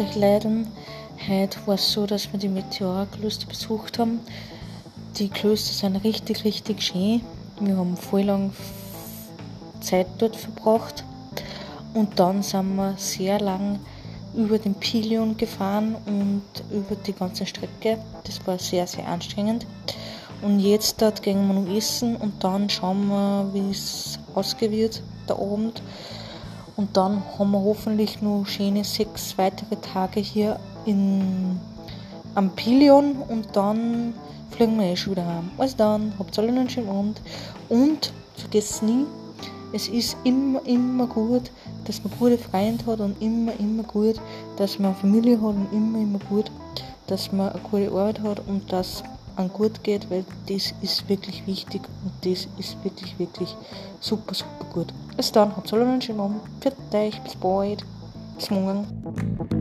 euch Leiden. Heute war es so, dass wir die Meteorklöster besucht haben. Die Klöster sind richtig, richtig schön. Wir haben voll lang Zeit dort verbracht. Und dann sind wir sehr lang über den Pilion gefahren und über die ganze Strecke. Das war sehr, sehr anstrengend. Und jetzt dort gehen wir noch essen und dann schauen wir, wie es ausgeht der Abend. Und dann haben wir hoffentlich noch schöne sechs weitere Tage hier in, am Pilion und dann fliegen wir eh schon wieder heim. Also dann, habt alle einen schönen Abend und vergesst nie, es ist immer, immer gut, dass man gute Freunde hat und immer, immer gut, dass man Familie hat und immer, immer gut, dass man eine gute Arbeit hat und dass an gut geht, weil das ist wirklich wichtig und das ist wirklich, wirklich super, super gut. Bis dann, habt alle einen schönen Abend. Für euch, bis bald, bis morgen.